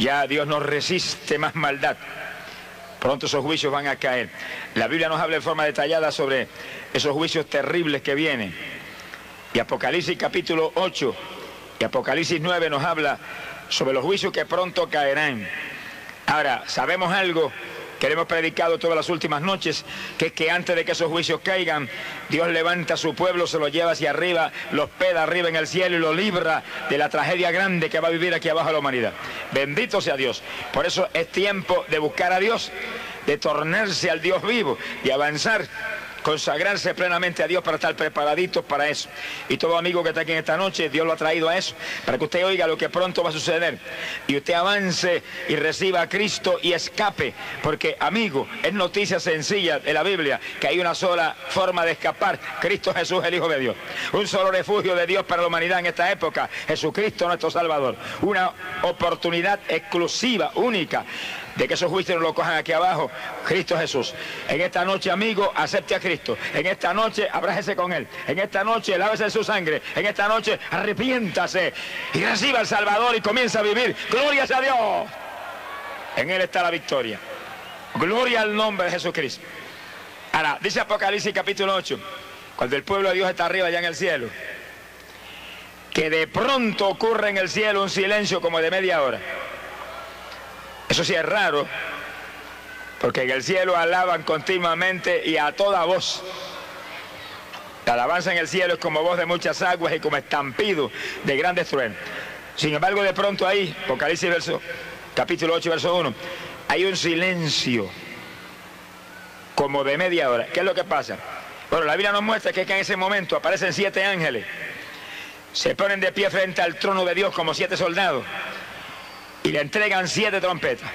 Ya Dios no resiste más maldad. Pronto esos juicios van a caer. La Biblia nos habla de forma detallada sobre esos juicios terribles que vienen. Y Apocalipsis capítulo 8 y Apocalipsis 9 nos habla sobre los juicios que pronto caerán. Ahora, sabemos algo que hemos predicado todas las últimas noches, que es que antes de que esos juicios caigan, Dios levanta a su pueblo, se lo lleva hacia arriba, los peda arriba en el cielo y lo libra de la tragedia grande que va a vivir aquí abajo la humanidad. Bendito sea Dios. Por eso es tiempo de buscar a Dios, de tornarse al Dios vivo, y avanzar consagrarse plenamente a Dios para estar preparaditos para eso. Y todo amigo que está aquí en esta noche, Dios lo ha traído a eso, para que usted oiga lo que pronto va a suceder. Y usted avance y reciba a Cristo y escape. Porque, amigo, es noticia sencilla de la Biblia que hay una sola forma de escapar. Cristo Jesús, el Hijo de Dios. Un solo refugio de Dios para la humanidad en esta época. Jesucristo nuestro Salvador. Una oportunidad exclusiva, única de que esos juicios lo cojan aquí abajo, Cristo Jesús. En esta noche, amigo, acepte a Cristo. En esta noche, abrájese con Él. En esta noche, lávese su sangre. En esta noche, arrepiéntase y reciba al Salvador y comienza a vivir. Gloria a Dios. En Él está la victoria. Gloria al nombre de Jesucristo. Ahora, dice Apocalipsis capítulo 8, cuando el pueblo de Dios está arriba ya en el cielo, que de pronto ocurre en el cielo un silencio como de media hora. Eso sí es raro, porque en el cielo alaban continuamente y a toda voz. La alabanza en el cielo es como voz de muchas aguas y como estampido de grandes truenos. Sin embargo, de pronto ahí, Apocalipsis verso, capítulo 8, verso 1, hay un silencio como de media hora. ¿Qué es lo que pasa? Bueno, la Biblia nos muestra que, en ese momento aparecen siete ángeles, se ponen de pie frente al trono de Dios como siete soldados y le entregan siete trompetas.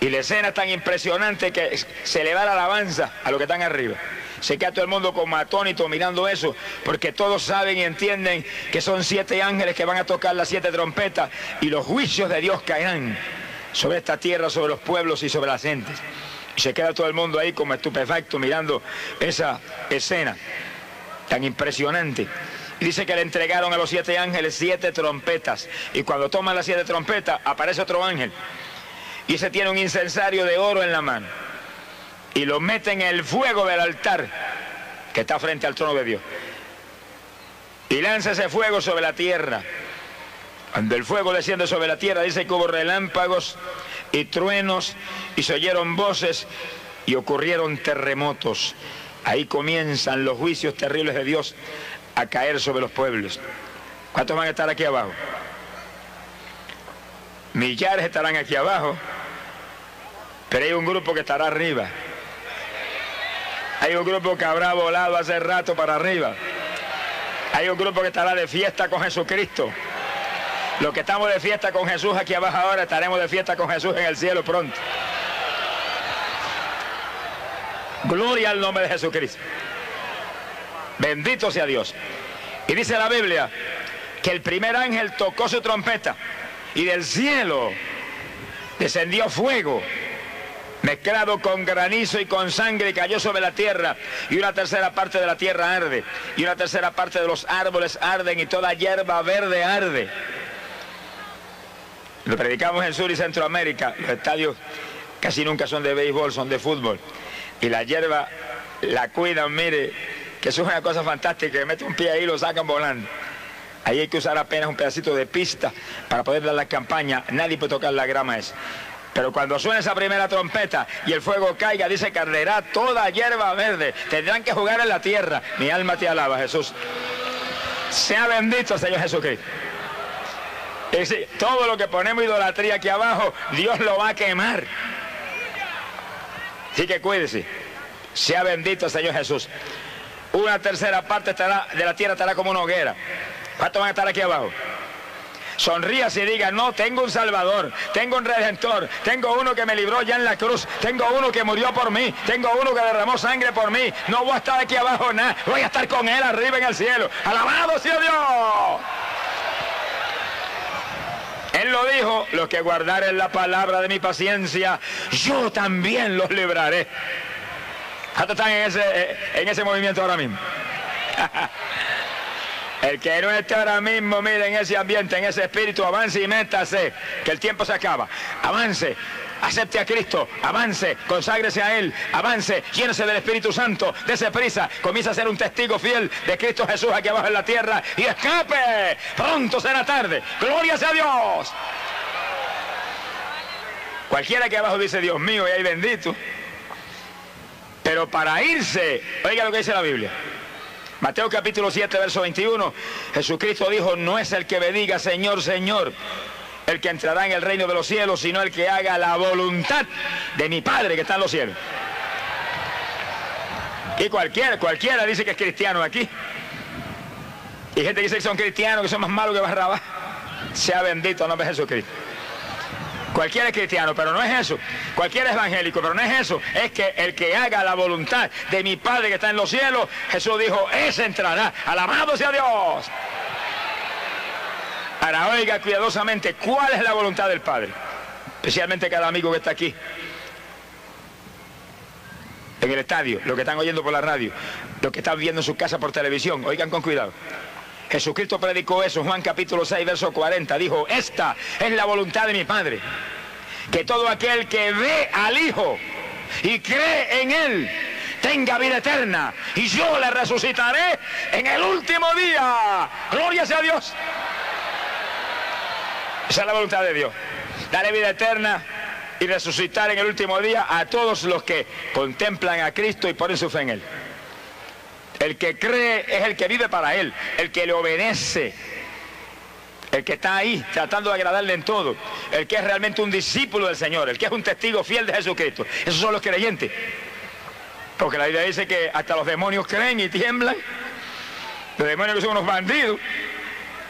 Y la escena es tan impresionante que se le da la alabanza a los que están arriba. Se queda todo el mundo como atónito mirando eso, porque todos saben y entienden que son siete ángeles que van a tocar las siete trompetas y los juicios de Dios caerán sobre esta tierra, sobre los pueblos y sobre las gentes. Y se queda todo el mundo ahí como estupefacto mirando esa escena tan impresionante. Dice que le entregaron a los siete ángeles siete trompetas. Y cuando toman las siete trompetas, aparece otro ángel. Y ese tiene un incensario de oro en la mano. Y lo mete en el fuego del altar que está frente al trono de Dios. Y lanza ese fuego sobre la tierra. Cuando el fuego desciende sobre la tierra, dice que hubo relámpagos y truenos y se oyeron voces y ocurrieron terremotos. Ahí comienzan los juicios terribles de Dios a caer sobre los pueblos. ¿Cuántos van a estar aquí abajo? Millares estarán aquí abajo, pero hay un grupo que estará arriba. Hay un grupo que habrá volado hace rato para arriba. Hay un grupo que estará de fiesta con Jesucristo. Los que estamos de fiesta con Jesús aquí abajo ahora estaremos de fiesta con Jesús en el cielo pronto. Gloria al nombre de Jesucristo. Bendito sea Dios. Y dice la Biblia que el primer ángel tocó su trompeta y del cielo descendió fuego mezclado con granizo y con sangre cayó sobre la tierra y una tercera parte de la tierra arde y una tercera parte de los árboles arden y toda hierba verde arde. Lo predicamos en Sur y Centroamérica, los estadios casi nunca son de béisbol, son de fútbol y la hierba la cuidan, mire, eso es una cosa fantástica, que mete un pie ahí y lo sacan volando. Ahí hay que usar apenas un pedacito de pista para poder dar la campaña. Nadie puede tocar la grama esa. Pero cuando suene esa primera trompeta y el fuego caiga, dice que toda hierba verde. Tendrán que jugar en la tierra. Mi alma te alaba, Jesús. Sea bendito, Señor Jesucristo. Es decir, todo lo que ponemos idolatría aquí abajo, Dios lo va a quemar. Así que cuídese. Sea bendito, Señor Jesús una tercera parte estará, de la tierra estará como una hoguera. ¿Cuántos van a estar aquí abajo? Sonría y diga, no, tengo un Salvador, tengo un Redentor, tengo uno que me libró ya en la cruz, tengo uno que murió por mí, tengo uno que derramó sangre por mí, no voy a estar aquí abajo nada, voy a estar con Él arriba en el cielo. Alabado sea Dios. Él lo dijo, los que guardaren la palabra de mi paciencia, yo también los libraré. ¿Cuántos están en ese, eh, en ese movimiento ahora mismo? El que no esté ahora mismo, mire, en ese ambiente, en ese espíritu, avance y métase, que el tiempo se acaba. Avance, acepte a Cristo, avance, conságrese a Él, avance, llénese del Espíritu Santo, dése prisa, comienza a ser un testigo fiel de Cristo Jesús aquí abajo en la tierra y escape. Pronto será tarde. Gloria sea Dios. Cualquiera que abajo dice, Dios mío, y ahí bendito. Pero para irse, oiga lo que dice la Biblia. Mateo capítulo 7, verso 21, Jesucristo dijo, no es el que me diga Señor, Señor, el que entrará en el reino de los cielos, sino el que haga la voluntad de mi Padre que está en los cielos. Y cualquiera, cualquiera dice que es cristiano aquí. Y gente dice que son cristianos, que son más malos que Barrabás. Sea bendito el nombre de Jesucristo. Cualquiera es cristiano, pero no es eso. Cualquiera es evangélico, pero no es eso. Es que el que haga la voluntad de mi Padre que está en los cielos, Jesús dijo, ese entrará. Alabado sea Dios. Ahora oiga cuidadosamente cuál es la voluntad del Padre. Especialmente cada amigo que está aquí. En el estadio, lo que están oyendo por la radio, lo que están viendo en su casa por televisión. Oigan con cuidado. Jesucristo predicó eso, Juan capítulo 6, verso 40. Dijo, esta es la voluntad de mi Padre. Que todo aquel que ve al Hijo y cree en Él tenga vida eterna. Y yo le resucitaré en el último día. Gloria sea a Dios. Esa es la voluntad de Dios. Darle vida eterna y resucitar en el último día a todos los que contemplan a Cristo y ponen su fe en Él. El que cree es el que vive para Él, el que le obedece, el que está ahí tratando de agradarle en todo, el que es realmente un discípulo del Señor, el que es un testigo fiel de Jesucristo. Esos son los creyentes. Porque la Biblia dice que hasta los demonios creen y tiemblan. Los demonios que son unos bandidos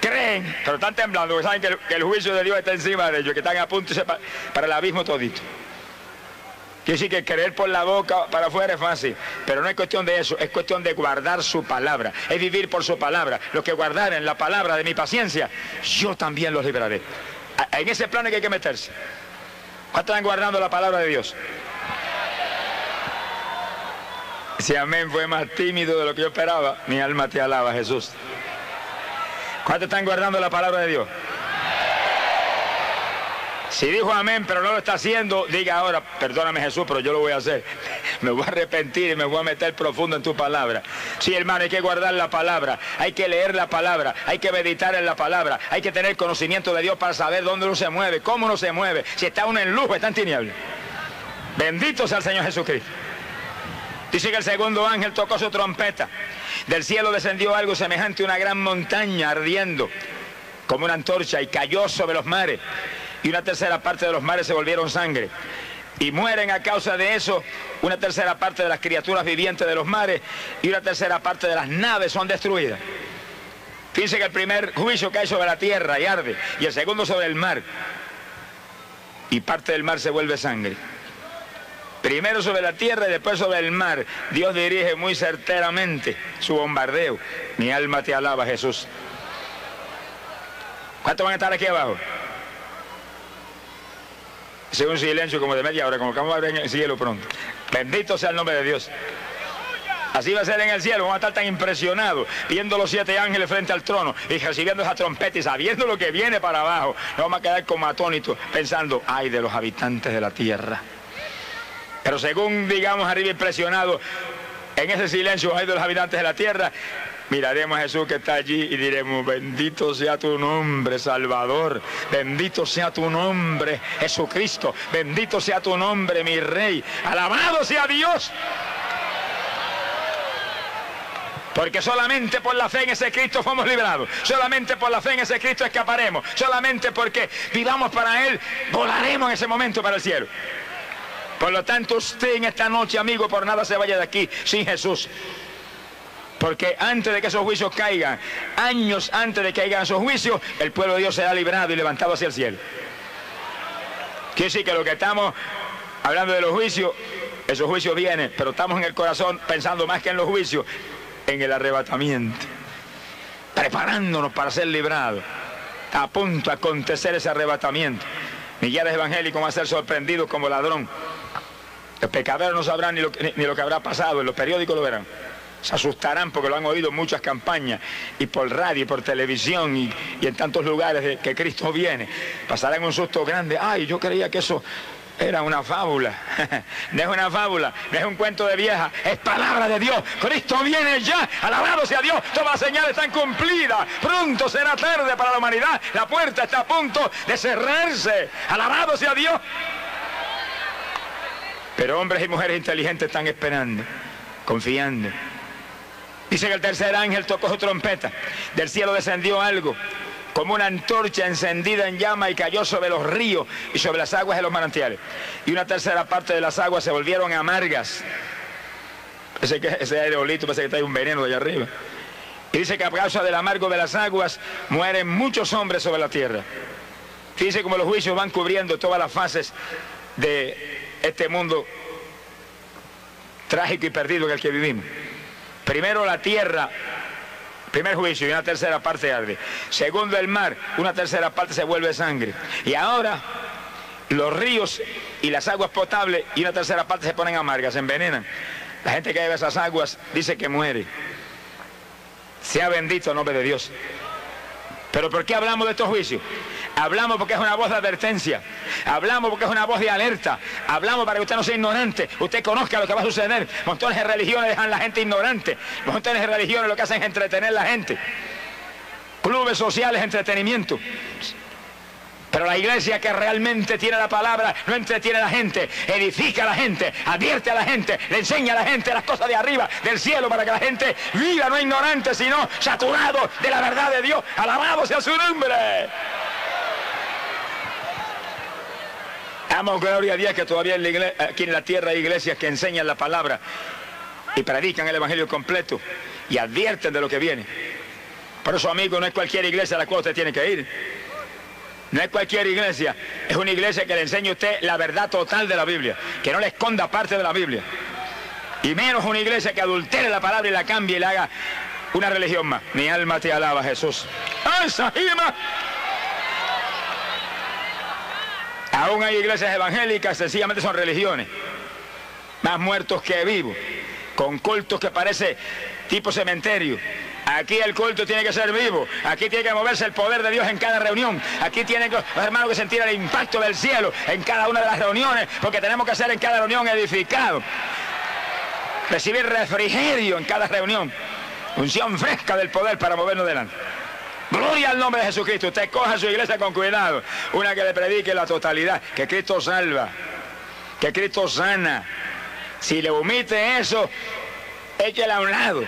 creen, pero están temblando, porque saben que el, juicio de Dios está encima de ellos, que están a punto para el abismo todito. Quiere decir que creer por la boca para afuera es fácil, pero no es cuestión de eso, es cuestión de guardar su palabra, es vivir por su palabra. Los que guardaren la palabra de mi paciencia, yo también los libraré. En ese plano que hay que meterse. ¿Cuántos están guardando la palabra de Dios? Si amén fue más tímido de lo que yo esperaba, mi alma te alaba, Jesús. ¿Cuántos están guardando la palabra de Dios? Si dijo amén, pero no lo está haciendo, diga ahora, perdóname Jesús, pero yo lo voy a hacer. Me voy a arrepentir y me voy a meter profundo en tu palabra. Sí, hermano, hay que guardar la palabra, hay que leer la palabra, hay que meditar en la palabra, hay que tener conocimiento de Dios para saber dónde uno se mueve, cómo uno se mueve, si está uno en luz o está en tinieblas. Bendito sea el Señor Jesucristo. Dice que el segundo ángel tocó su trompeta. Del cielo descendió algo semejante a una gran montaña ardiendo como una antorcha y cayó sobre los mares y una tercera parte de los mares se volvieron sangre. Y mueren a causa de eso una tercera parte de las criaturas vivientes de los mares y una tercera parte de las naves son destruidas. Fíjense que el primer juicio cae sobre la tierra y arde, y el segundo sobre el mar. Y parte del mar se vuelve sangre. Primero sobre la tierra y después sobre el mar. Dios dirige muy certeramente su bombardeo. Mi alma te alaba, Jesús. ¿Cuántos van a estar aquí abajo? Sea un silencio como de media hora, como que vamos a ver en el cielo pronto. Bendito sea el nombre de Dios. Así va a ser en el cielo, vamos a estar tan impresionados viendo los siete ángeles frente al trono y recibiendo esa trompeta y sabiendo lo que viene para abajo. Nos vamos a quedar como atónitos pensando, ay de los habitantes de la tierra. Pero según digamos arriba impresionados, en ese silencio, ay de los habitantes de la tierra, Miraremos a Jesús que está allí y diremos, bendito sea tu nombre, Salvador. Bendito sea tu nombre, Jesucristo. Bendito sea tu nombre, mi Rey. Alabado sea Dios. Porque solamente por la fe en ese Cristo fuimos librados. Solamente por la fe en ese Cristo escaparemos. Solamente porque vivamos para Él, volaremos en ese momento para el cielo. Por lo tanto, usted en esta noche, amigo, por nada se vaya de aquí sin Jesús. Porque antes de que esos juicios caigan, años antes de que caigan esos juicios, el pueblo de Dios será librado y levantado hacia el cielo. Quiere decir que lo que estamos hablando de los juicios, esos juicios vienen, pero estamos en el corazón pensando más que en los juicios, en el arrebatamiento. Preparándonos para ser librados. A punto de acontecer ese arrebatamiento. Millares evangélicos van a ser sorprendidos como ladrón. Los pecadores no sabrán ni lo, ni lo que habrá pasado, en los periódicos lo verán Se asustarán porque lo han oído en muchas campañas y por radio y por televisión y, en tantos lugares que Cristo viene. Pasarán un susto grande. Ay, yo creía que eso era una fábula. No es una fábula, no es un cuento de vieja, es palabra de Dios. Cristo viene ya, alabado sea Dios. Todas las señales están cumplidas. Pronto será tarde para la humanidad. La puerta está a punto de cerrarse. Alabado sea Dios. Pero hombres y mujeres inteligentes están esperando, confiando. Dice que el tercer ángel tocó su trompeta. Del cielo descendió algo como una antorcha encendida en llama y cayó sobre los ríos y sobre las aguas de los manantiales. Y una tercera parte de las aguas se volvieron amargas. Ese, ese aerolito parece que trae un veneno de allá arriba. Y dice que a causa del amargo de las aguas mueren muchos hombres sobre la tierra. Dice como los juicios van cubriendo todas las fases de este mundo trágico y perdido en el que vivimos. Primero la tierra Primer juicio y una tercera parte arde. Segundo el mar, una tercera parte se vuelve sangre. Y ahora los ríos y las aguas potables y una tercera parte se ponen amargas, se envenenan. La gente que bebe esas aguas dice que muere. Sea bendito el nombre de Dios. Pero ¿por qué hablamos de estos juicios? Hablamos porque es una voz de advertencia. Hablamos porque es una voz de alerta. Hablamos para que usted no sea ignorante. Usted conozca lo que va a suceder. Montones de religiones dejan a la gente ignorante. Montones de religiones lo que hacen es entretener a la gente. Clubes sociales, entretenimiento. Pero la iglesia que realmente tiene la palabra no entretiene a la gente, edifica a la gente, advierte a la gente, le enseña a la gente las cosas de arriba, del cielo, para que la gente viva no ignorante, sino saturado de la verdad de Dios. Alabado sea su nombre. Damos gloria a Dios que todavía aquí en la tierra hay iglesias que enseñan la palabra y predican el Evangelio completo y advierten de lo que viene. Por eso, amigo, no es cualquier iglesia a la cual usted tiene que ir. No es cualquier iglesia, es una iglesia que le enseñe a usted la verdad total de la Biblia, que no le esconda parte de la Biblia. Y menos una iglesia que adultere la palabra y la cambie y le haga una religión más. Mi alma te alaba, Jesús. ¡Ay, Aún hay iglesias evangélicas, sencillamente son religiones. Más muertos que vivos. Con cultos que parece tipo cementerio. Aquí el culto tiene que ser vivo. Aquí tiene que moverse el poder de Dios en cada reunión. Aquí tienen los hermanos que sentir el impacto del cielo en cada una de las reuniones. Porque tenemos que ser en cada reunión edificado. Recibir refrigerio en cada reunión. Unción fresca del poder para movernos delante. Gloria al nombre de Jesucristo. Usted coja su iglesia con cuidado. Una que le predique la totalidad. Que Cristo salva. Que Cristo sana. Si le omite eso, échela a un lado.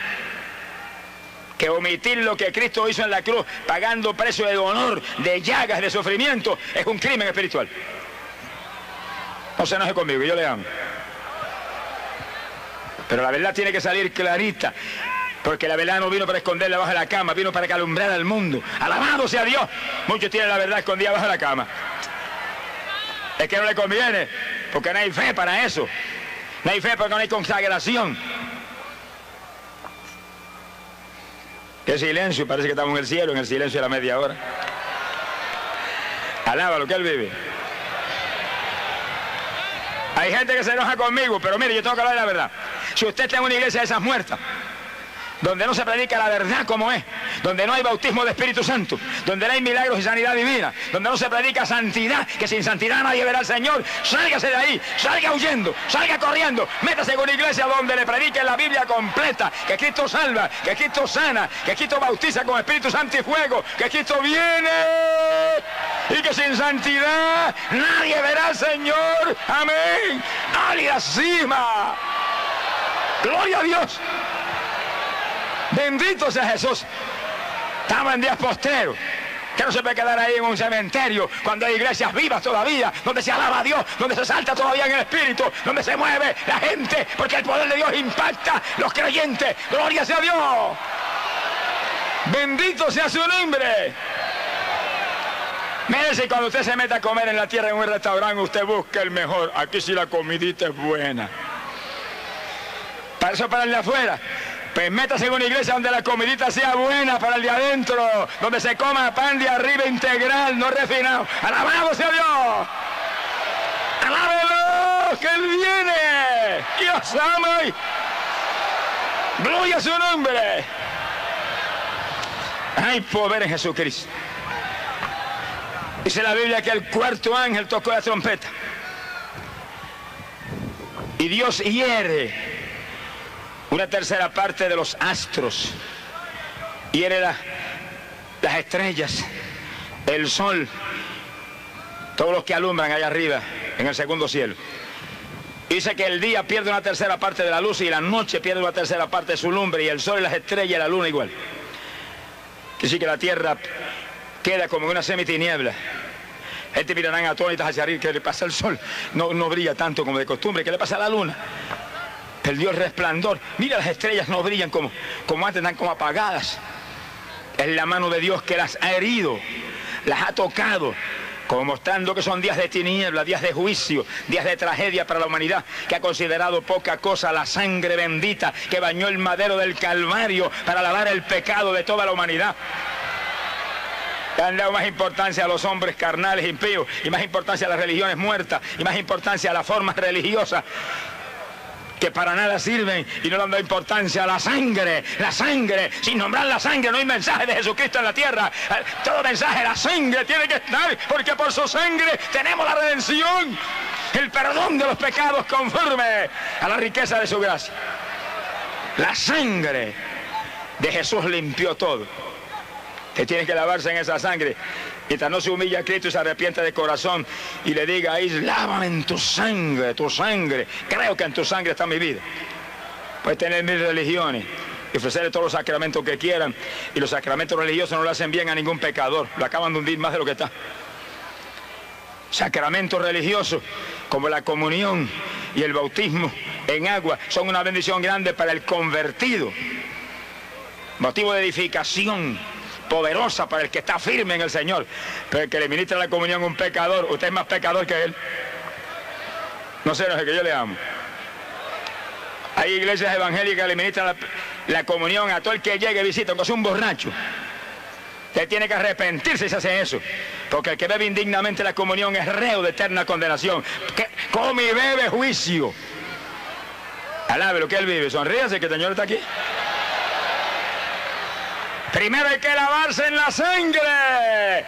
Que omitir lo que Cristo hizo en la cruz, pagando precio de honor, de llagas, de sufrimiento, es un crimen espiritual. No se enoje conmigo, yo le amo. Pero la verdad tiene que salir clarita. Porque la verdad no vino para esconderla bajo la cama, vino para que alumbrar al mundo. Alabado sea Dios. Muchos tienen la verdad escondida bajo la cama. Es que no le conviene, porque no hay fe para eso. No hay fe porque no hay consagración. Qué silencio, parece que estamos en el cielo, en el silencio de la media hora. Alaba lo que él vive. Hay gente que se enoja conmigo, pero mire, yo tengo que hablar de la verdad. Si usted está en una iglesia de esas muertas, donde no se predica la verdad como es, donde no hay bautismo de Espíritu Santo, donde no hay milagros y sanidad divina, donde no se predica santidad, que sin santidad nadie verá al Señor, sálgase de ahí, salga huyendo, salga corriendo, métase en una iglesia donde le predique la Biblia completa, que Cristo salva, que Cristo sana, que Cristo bautiza con Espíritu Santo y fuego, que Cristo viene y que sin santidad nadie verá al Señor, amén, cima, gloria a Dios. Bendito sea Jesús. Estamos en días posteros. Que no se puede quedar ahí en un cementerio cuando hay iglesias vivas todavía, donde se alaba a Dios, donde se salta todavía en el Espíritu, donde se mueve la gente, porque el poder de Dios impacta los creyentes. Gloria sea Dios. Bendito sea su nombre. Mire cuando usted se mete a comer en la tierra en un restaurante, usted busca el mejor. Aquí sí la comidita es buena. Para eso para el de afuera. Pues métase en una iglesia donde la comidita sea buena para el de adentro, donde se coma pan de arriba integral, no refinado. ¡Alabado sea Dios! ¡Alábelo! ¡Que Él viene! ¡Dios ama! Gloria a su nombre. Hay poder en Jesucristo. Dice la Biblia que el cuarto ángel tocó la trompeta. Y Dios hiere una tercera parte de los astros. Hiere las estrellas, el sol, todos los que alumbran allá arriba en el segundo cielo. Dice que el día pierde una tercera parte de la luz y la noche pierde una tercera parte de su lumbre y el sol y las estrellas y la luna igual. Quiere que la tierra queda como una semitiniebla. Gente mirarán atónitas hacia arriba, ¿qué le pasa al sol? No, no brilla tanto como de costumbre, ¿qué le pasa a la luna? Perdió el resplandor. Mira, las estrellas no brillan como, como antes, están como apagadas. Es la mano de Dios que las ha herido, las ha tocado, como mostrando que son días de tiniebla, días de juicio, días de tragedia para la humanidad, que ha considerado poca cosa la sangre bendita que bañó el madero del Calvario para lavar el pecado de toda la humanidad. Le han dado más importancia a los hombres carnales impíos y más importancia a las religiones muertas y más importancia a las formas religiosas que para nada sirven y no le han importancia a la sangre, la sangre, sin nombrar la sangre no hay mensaje de Jesucristo en la tierra, todo mensaje, la sangre tiene que estar, porque por su sangre tenemos la redención, el perdón de los pecados conforme a la riqueza de su gracia. La sangre de Jesús limpió todo. Que tiene que lavarse en esa sangre. Mientras no se humilla a Cristo y se arrepiente de corazón y le diga ahí, lávame en tu sangre, tu sangre. Creo que en tu sangre está mi vida. Puedes tener mil religiones y ofrecerle todos los sacramentos que quieran. Y los sacramentos religiosos no le hacen bien a ningún pecador. Lo acaban de hundir más de lo que está. Sacramentos religiosos como la comunión y el bautismo en agua son una bendición grande para el convertido. Motivo de edificación poderosa para el que está firme en el Señor. Pero el que le ministra la comunión a un pecador, usted es más pecador que él. No sé, no sé, que yo le amo. Hay iglesias evangélicas que le ministran la, comunión a todo el que llegue y visita, aunque es un borracho. Usted tiene que arrepentirse si hace eso. Porque el que bebe indignamente la comunión es reo de eterna condenación. Que come y bebe juicio. Alabe lo que él vive. Sonríase que el Señor está aquí. Primero hay que lavarse en la sangre.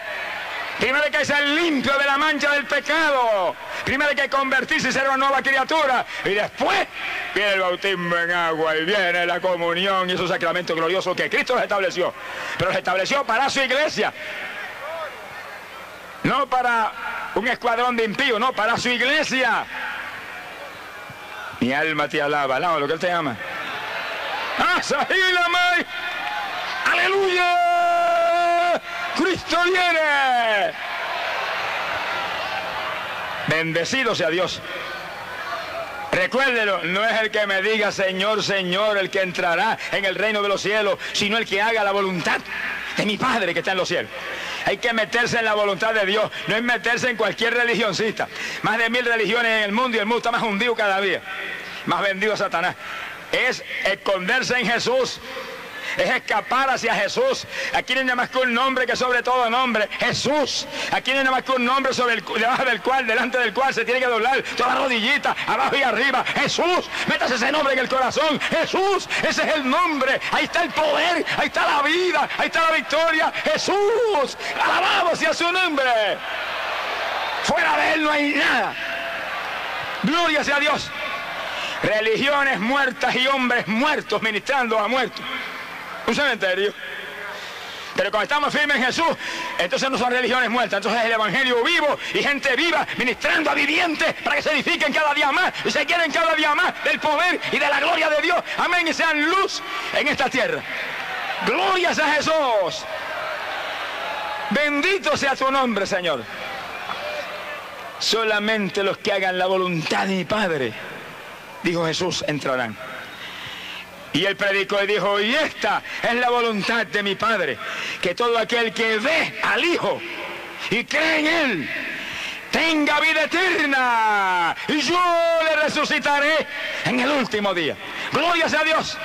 Primero hay que ser limpio de la mancha del pecado. Primero hay que convertirse y ser una nueva criatura. Y después viene el bautismo en agua y viene la comunión y esos sacramentos gloriosos que Cristo estableció. Pero los estableció para su iglesia. No para un escuadrón de impíos, no, para su iglesia. Mi alma te alaba, lo que te ama. ¡Ah, ¡Aleluya! ¡Cristo viene! Bendecido sea Dios. Recuérdelo, no es el que me diga Señor, Señor, el que entrará en el reino de los cielos, sino el que haga la voluntad de mi Padre que está en los cielos. Hay que meterse en la voluntad de Dios, no es meterse en cualquier religioncista. Más de mil religiones en el mundo y el mundo está más hundido cada día, más vendido a Satanás. Es esconderse en Jesús es escapar hacia Jesús. Aquí no hay más que un nombre que sobre todo nombre, Jesús. Aquí no hay más que un nombre sobre el, debajo del cual, delante del cual se tiene que doblar toda rodillita, abajo y arriba. Jesús, métase ese nombre en el corazón. Jesús, ese es el nombre. Ahí está el poder, ahí está la vida, ahí está la victoria. Jesús, alabado sea su nombre. Fuera de él no hay nada. Gloria sea Dios. Religiones muertas y hombres muertos ministrando a muertos un cementerio. Pero cuando estamos firmes en Jesús, entonces no son religiones muertas, entonces es el Evangelio vivo y gente viva ministrando a vivientes para que se edifiquen cada día más y se quieren cada día más del poder y de la gloria de Dios. Amén, y sean luz en esta tierra. Glorias a Jesús. Bendito sea tu nombre, Señor. Solamente los que hagan la voluntad de mi Padre, dijo Jesús, entrarán. Y él predicó y dijo, y esta es la voluntad de mi Padre, que todo aquel que ve al Hijo y cree en Él, tenga vida eterna. Y yo le resucitaré en el último día. Gloria a Dios.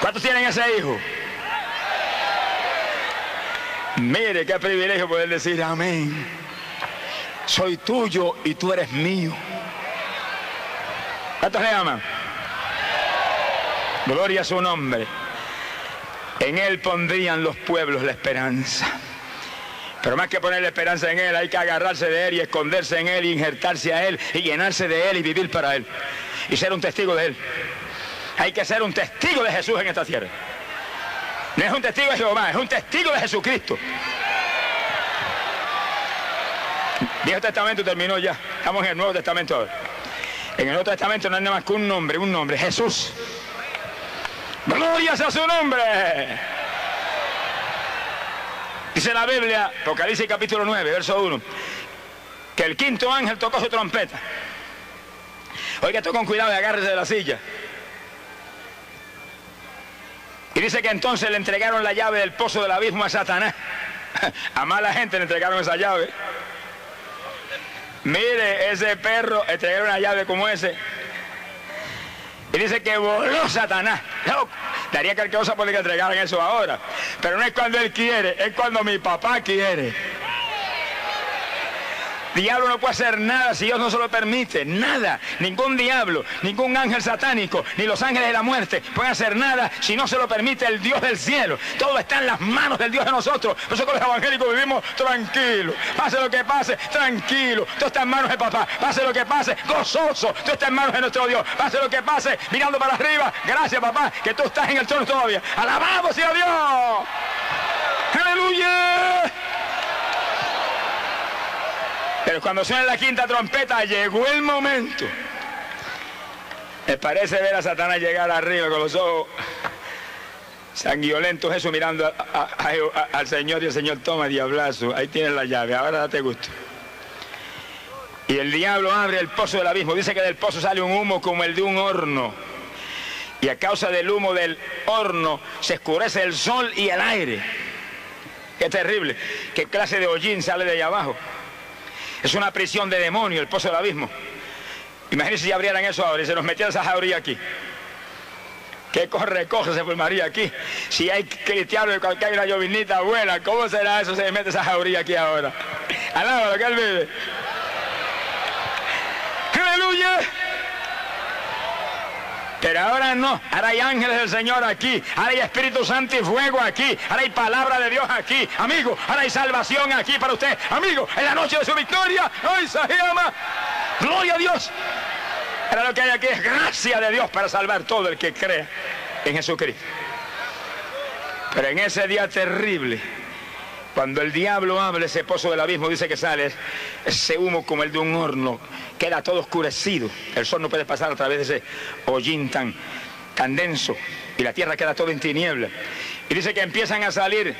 ¿Cuántos tienen ese hijo? Mire qué privilegio poder decir amén. Soy tuyo y tú eres mío. ¿Cuántos le aman? Gloria a su nombre. En Él pondrían los pueblos la esperanza. Pero más que poner la esperanza en Él, hay que agarrarse de Él y esconderse en Él y injertarse a Él y llenarse de Él y vivir para Él. Y ser un testigo de Él. Hay que ser un testigo de Jesús en esta tierra. No es un testigo de Jehová, es un testigo de Jesucristo. Viejo Testamento terminó ya. Estamos en el Nuevo Testamento ahora. En el Nuevo Testamento no hay nada más que un nombre, un nombre, Jesús. Gloria a su nombre. Dice la Biblia, Apocalipsis capítulo 9, verso 1, que el quinto ángel tocó su trompeta. Oiga esto con cuidado y agárrese de la silla. Y dice que entonces le entregaron la llave del pozo del abismo a Satanás. A mala gente le entregaron esa llave. Mire, ese perro entregaron una llave como ese. Y dice que voló Satanás. daría cualquier cosa por que entregaran eso ahora. Pero no es cuando él quiere, es cuando mi papá quiere. Diablo no puede hacer nada si Dios no se lo permite. Nada. Ningún diablo, ningún ángel satánico, ni los ángeles de la muerte pueden hacer nada si no se lo permite el Dios del cielo. Todo está en las manos del Dios de nosotros. Con los evangélicos vivimos tranquilos. Pase lo que pase, tranquilo. Todo está en manos de papá. Pase lo que pase, gozoso. Todo está en manos de nuestro Dios. Pase lo que pase, mirando para arriba. Gracias, papá, que tú estás en el trono todavía. Alabamos a Dios. Aleluya. Pero cuando suena la quinta trompeta, llegó el momento. Me parece ver a Satanás llegar arriba con los ojos sanguinolentos, eso mirando al Señor y el Señor toma diablazo. Ahí tienes la llave, ahora date gusto. Y el diablo abre el pozo del abismo. Dice que del pozo sale un humo como el de un horno. Y a causa del humo del horno se escurece el sol y el aire. Qué terrible. Qué clase de hollín sale de allá abajo. Es una prisión de demonio el pozo del abismo. Imagínense si abrieran eso ahora y se nos metieran esa jauría aquí. ¿Qué corre, coge se formaría aquí? Si hay cristianos y hay una llovinita buena, ¿cómo será eso? Se mete esa jauría aquí ahora. Alábalo, que él vive. ¡Aleluya! Pero ahora no, ahora hay ángeles del Señor aquí, ahora hay Espíritu Santo y fuego aquí, ahora hay palabra de Dios aquí, amigo, ahora hay salvación aquí para usted, amigo, en la noche de su victoria, ¡ay, llama! ¡Gloria a Dios! Ahora lo que hay aquí es gracia de Dios para salvar todo el que cree en Jesucristo. Pero en ese día terrible, cuando el diablo habla ese pozo del abismo, dice que sale ese humo como el de un horno, queda todo oscurecido. El sol no puede pasar a través de ese hollín tan, tan denso y la tierra queda todo en tiniebla. Y dice que empiezan a salir,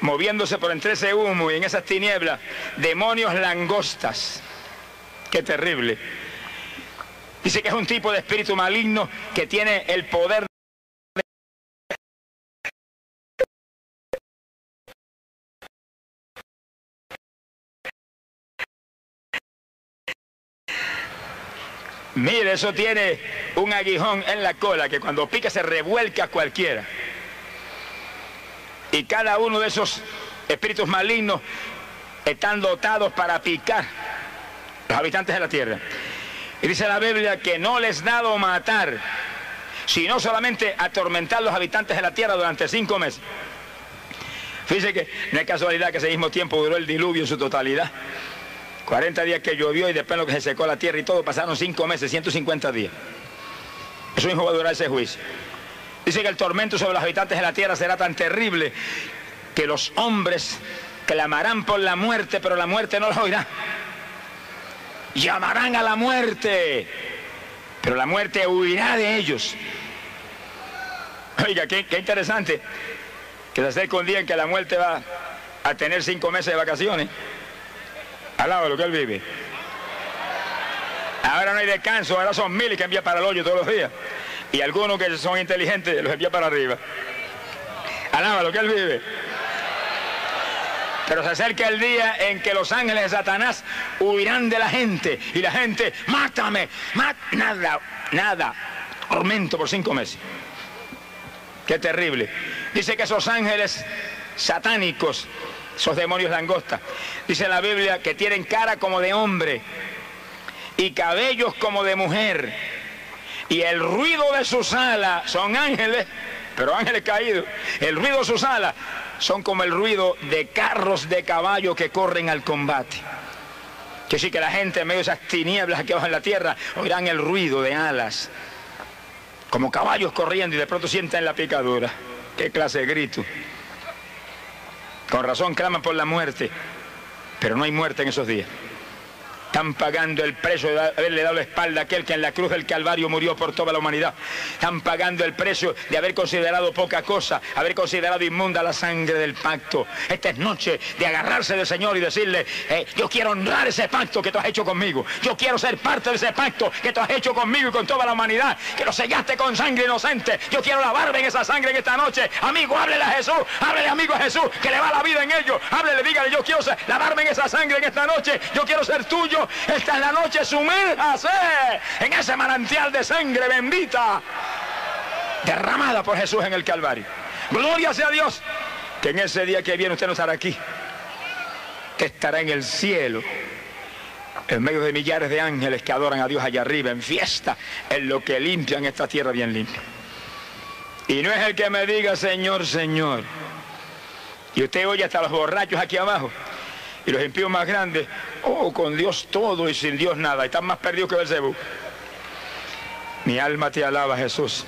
moviéndose por entre ese humo y en esas tinieblas, demonios langostas. Qué terrible. Dice que es un tipo de espíritu maligno que tiene el poder Mire, eso tiene un aguijón en la cola que cuando pica se revuelca a cualquiera. Y cada uno de esos espíritus malignos están dotados para picar los habitantes de la tierra. Y dice la Biblia que no les dado matar, sino solamente atormentar los habitantes de la tierra durante cinco meses. Fíjese que no es casualidad que ese mismo tiempo duró el diluvio en su totalidad. 40 días que llovió y después lo que se secó la tierra y todo, pasaron 5 meses, 150 días. Eso mismo va a durar ese juicio. Dice que el tormento sobre los habitantes de la tierra será tan terrible que los hombres clamarán por la muerte, pero la muerte no los oirá. Llamarán a la muerte, pero la muerte huirá de ellos. Oiga, qué, interesante que se acerca un día en que la muerte va a tener cinco meses de vacaciones. Al lado de lo que él vive. Ahora no hay descanso, ahora son miles que envía para el hoyo todos los días. Y algunos que son inteligentes los envía para arriba. Alaba lo que él vive. Pero se acerca el día en que los ángeles de Satanás huirán de la gente. Y la gente, mátame, nada, nada. Tormento por cinco meses. Qué terrible. Dice que esos ángeles satánicos esos demonios langosta. Dice la Biblia que tienen cara como de hombre y cabellos como de mujer. Y el ruido de sus alas son ángeles, pero ángeles caídos. El ruido de sus alas son como el ruido de carros de caballo que corren al combate. Que sí que la gente en medio de esas tinieblas que bajan la tierra oirán el ruido de alas. Como caballos corriendo y de pronto sienten la picadura. Qué clase de grito. Con razón claman por la muerte, pero no hay muerte en esos días. Están pagando el precio de haberle dado la espalda a aquel que en la cruz del Calvario murió por toda la humanidad. Están pagando el precio de haber considerado poca cosa, haber considerado inmunda la sangre del pacto. Esta es noche de agarrarse del Señor y decirle, eh, yo quiero honrar ese pacto que tú has hecho conmigo. Yo quiero ser parte de ese pacto que tú has hecho conmigo y con toda la humanidad, que lo sellaste con sangre inocente. Yo quiero lavarme en esa sangre en esta noche. Amigo, háblele a Jesús, háblele amigo a Jesús, que le va la vida en ello. Háblele, dígale, yo quiero lavarme en esa sangre en esta noche. Yo quiero ser tuyo esta es la noche, sumérjase en ese manantial de sangre bendita derramada por Jesús en el Calvario. Gloria sea a Dios, que en ese día que viene usted no estará aquí, que estará en el cielo, en medio de millares de ángeles que adoran a Dios allá arriba, en fiesta, en lo que limpian esta tierra bien limpia. Y no es el que me diga, Señor, Señor. Y usted oye hasta los borrachos aquí abajo. Y los impíos más grandes, oh, con Dios todo y sin Dios nada. Están más perdidos que Belcebú. Mi alma te alaba, Jesús.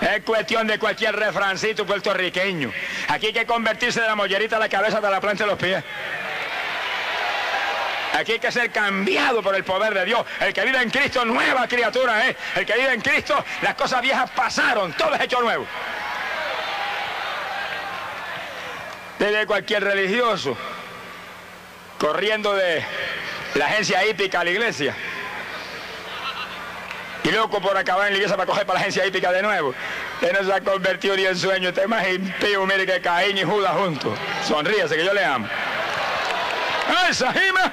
Es cuestión de cualquier refrancito puertorriqueño. Aquí hay que convertirse de la mollerita a la cabeza de la planta de los pies. Aquí hay que ser cambiado por el poder de Dios. El que vive en Cristo, nueva criatura es. El que vive en Cristo, las cosas viejas pasaron, todo es hecho nuevo. cualquier religioso corriendo de la agencia hípica a la iglesia. Y loco por acabar en la iglesia para coger para la agencia hípica de nuevo. Usted no se ha convertido ni en sueño. Usted más impío, mire que Caín y Judas juntos. Sonríese que yo le amo. ¡Esa, Jima!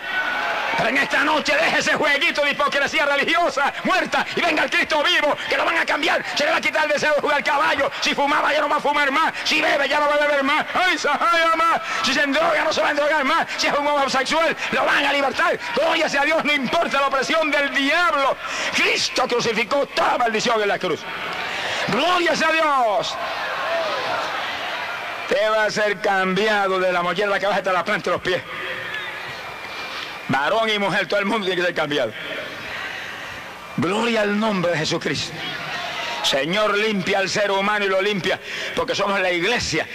En esta noche deje ese jueguito de hipocresía religiosa, muerta, y venga el Cristo vivo, que lo van a cambiar. Se le va a quitar el deseo de jugar caballo. Si fumaba ya no va a fumar más. Si bebe ya no va a beber más. ¡Ay! Si se endroga no se va a endrogar más. Si es un homosexual, lo van a libertar. Gloria a Dios, no importa la opresión del diablo. Cristo crucificó toda maldición en la cruz. Gloria a Dios. Te va a ser cambiado de la mollera de la cabeza hasta la planta de los pies. Varón y mujer, todo el mundo tiene que ser cambiado. Gloria al nombre de Jesucristo. Señor, limpia al ser humano y lo limpia, porque somos la iglesia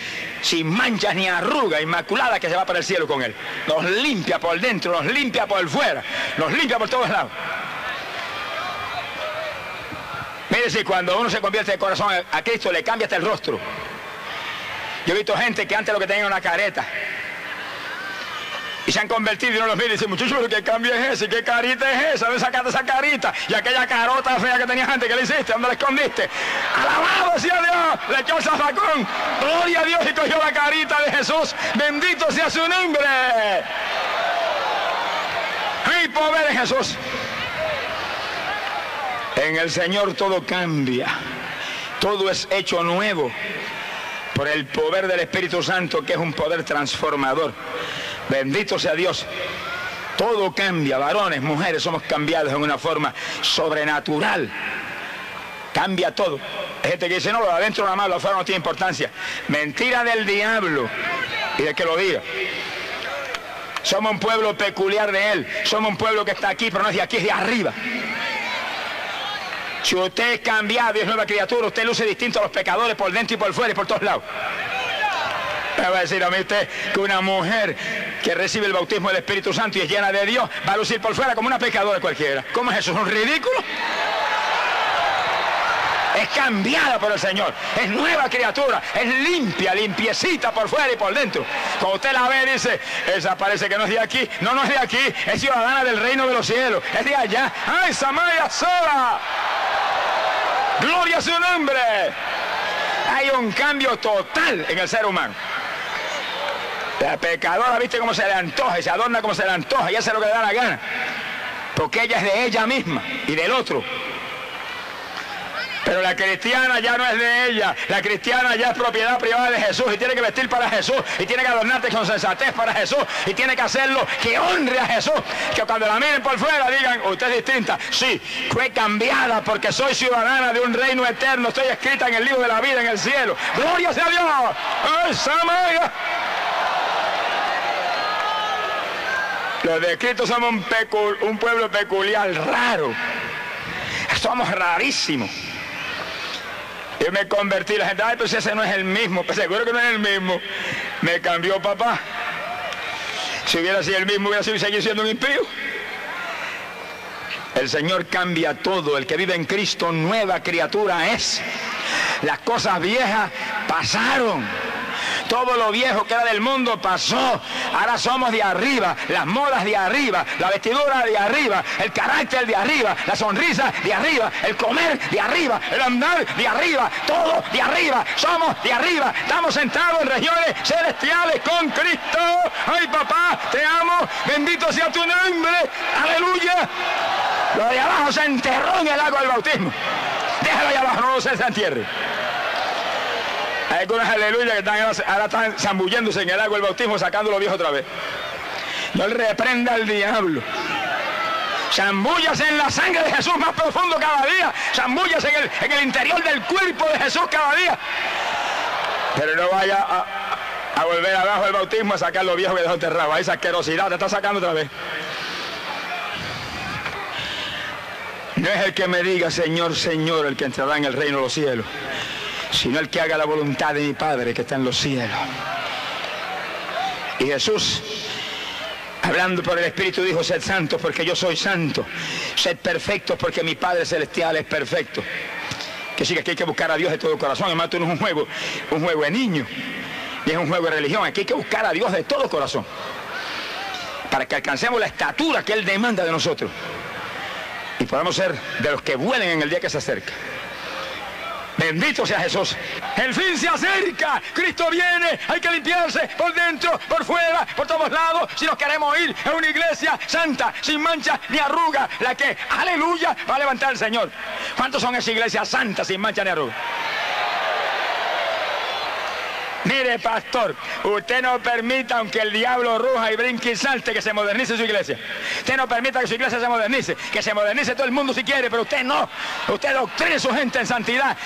sin manchas ni arrugas, inmaculada, que se va para el cielo con Él. Nos limpia por dentro, nos limpia por fuera, nos limpia por todos lados. Mire si cuando uno se convierte de corazón a Cristo le cambia hasta el rostro. Yo he visto gente que antes lo que tenía una careta, y se han convertido y uno los mira y dice, muchachos, ¿qué cambio es ese? ¿Qué carita es esa? ¿Dónde sacaste esa carita? Y aquella carota fea que tenías antes, ¿qué le hiciste? ¿Dónde la escondiste? Alabado sea Dios, le echó el zafacón. Gloria a Dios y cogió la carita de Jesús. Bendito sea su nombre. ¡Ay, pobre de Jesús! En el Señor todo cambia. Todo es hecho nuevo por el poder del Espíritu Santo, que es un poder transformador. Bendito sea Dios. Todo cambia, varones, mujeres, somos cambiados en una forma sobrenatural. Cambia todo. Hay gente que dice, no, lo de adentro nada más, lo afuera no tiene importancia. Mentira del diablo. Y de que lo diga. Somos un pueblo peculiar de él. Somos un pueblo que está aquí, pero no es de aquí, es de arriba. Si usted es cambiado y es nueva criatura, usted luce distinto a los pecadores por dentro y por fuera y por todos lados. Me va a decir a mí usted que una mujer que recibe el bautismo del Espíritu Santo y es llena de Dios va a lucir por fuera como una pecadora cualquiera. ¿Cómo es eso? ¿Es un ridículo? Es cambiada por el Señor, es nueva criatura, es limpia, limpiecita por fuera y por dentro. Cuando usted la ve, dice, esa parece que no es de aquí. No, no es de aquí, es ciudadana del reino de los cielos, es de allá. ¡Ay, Samaya sola! ¡Gloria a su nombre! Hay un cambio total en el ser humano. La pecadora, viste cómo se le antoja, se adorna como se le antoja, y hace lo que le da la gana. Porque ella es de ella misma y del otro. Pero la cristiana ya no es de ella. La cristiana ya es propiedad privada de Jesús y tiene que vestir para Jesús y tiene que adornarte con sensatez para Jesús y tiene que hacerlo que honre a Jesús. Que cuando la miren por fuera digan, usted es distinta. Sí, fue cambiada porque soy ciudadana de un reino eterno. Estoy escrita en el libro de la vida en el cielo. Gloria sea a Dios. ¡Ay, Los descritos somos un, un pueblo peculiar, raro. Somos rarísimos. Yo me convertí, la gente, ay, pues ese no es el mismo, pues seguro que no es el mismo. Me cambió papá. Si hubiera sido el mismo, hubiera sido seguir siendo un impío. El Señor cambia todo. El que vive en Cristo, nueva criatura es. Las cosas viejas pasaron. Todo lo viejo que era del mundo pasó. Ahora somos de arriba. Las modas de arriba. La vestidura de arriba. El carácter de arriba. La sonrisa de arriba. El comer de arriba. El andar de arriba. Todo de arriba. Somos de arriba. Estamos sentados en regiones celestiales con Cristo. Ay papá, te amo. Bendito sea tu nombre. Aleluya. Lo de abajo se enterró en el agua del bautismo. Déjalo ahí abajo, no se entierre. Hay algunas aleluya que están, ahora están zambulléndose en el agua del bautismo, sacando los viejos otra vez. No le reprenda al diablo. Zambúllase en la sangre de Jesús más profundo cada día. Zambúllase en el, en el interior del cuerpo de Jesús cada día. Pero no vaya a, a volver abajo del bautismo a sacar los viejos que dejó enterrados. Esa asquerosidad te está sacando otra vez. No es el que me diga, Señor, Señor, el que entrará en el reino de los cielos sino el que haga la voluntad de mi Padre que está en los cielos. Y Jesús, hablando por el Espíritu, dijo, sed santos porque yo soy santo, sed perfectos porque mi Padre Celestial es perfecto. Que sigue que hay que buscar a Dios de todo corazón, además esto no es un juego, un juego de niños, ni es un juego de religión, aquí hay que buscar a Dios de todo corazón, para que alcancemos la estatura que Él demanda de nosotros y podamos ser de los que vuelen en el día que se acerca. Bendito sea Jesús. El fin se acerca. Cristo viene. Hay que limpiarse por dentro, por fuera, por todos lados. Si nos queremos ir a una iglesia santa, sin mancha ni arruga, la que, aleluya, va a levantar el Señor. ¿Cuántos son esas iglesias santas sin mancha ni arruga? Mire, pastor, usted no permita, aunque el diablo ruja y brinque y salte, que se modernice su iglesia. Usted no permita que su iglesia se modernice, que se modernice todo el mundo si quiere, pero usted no. Usted doctrine a su gente en santidad.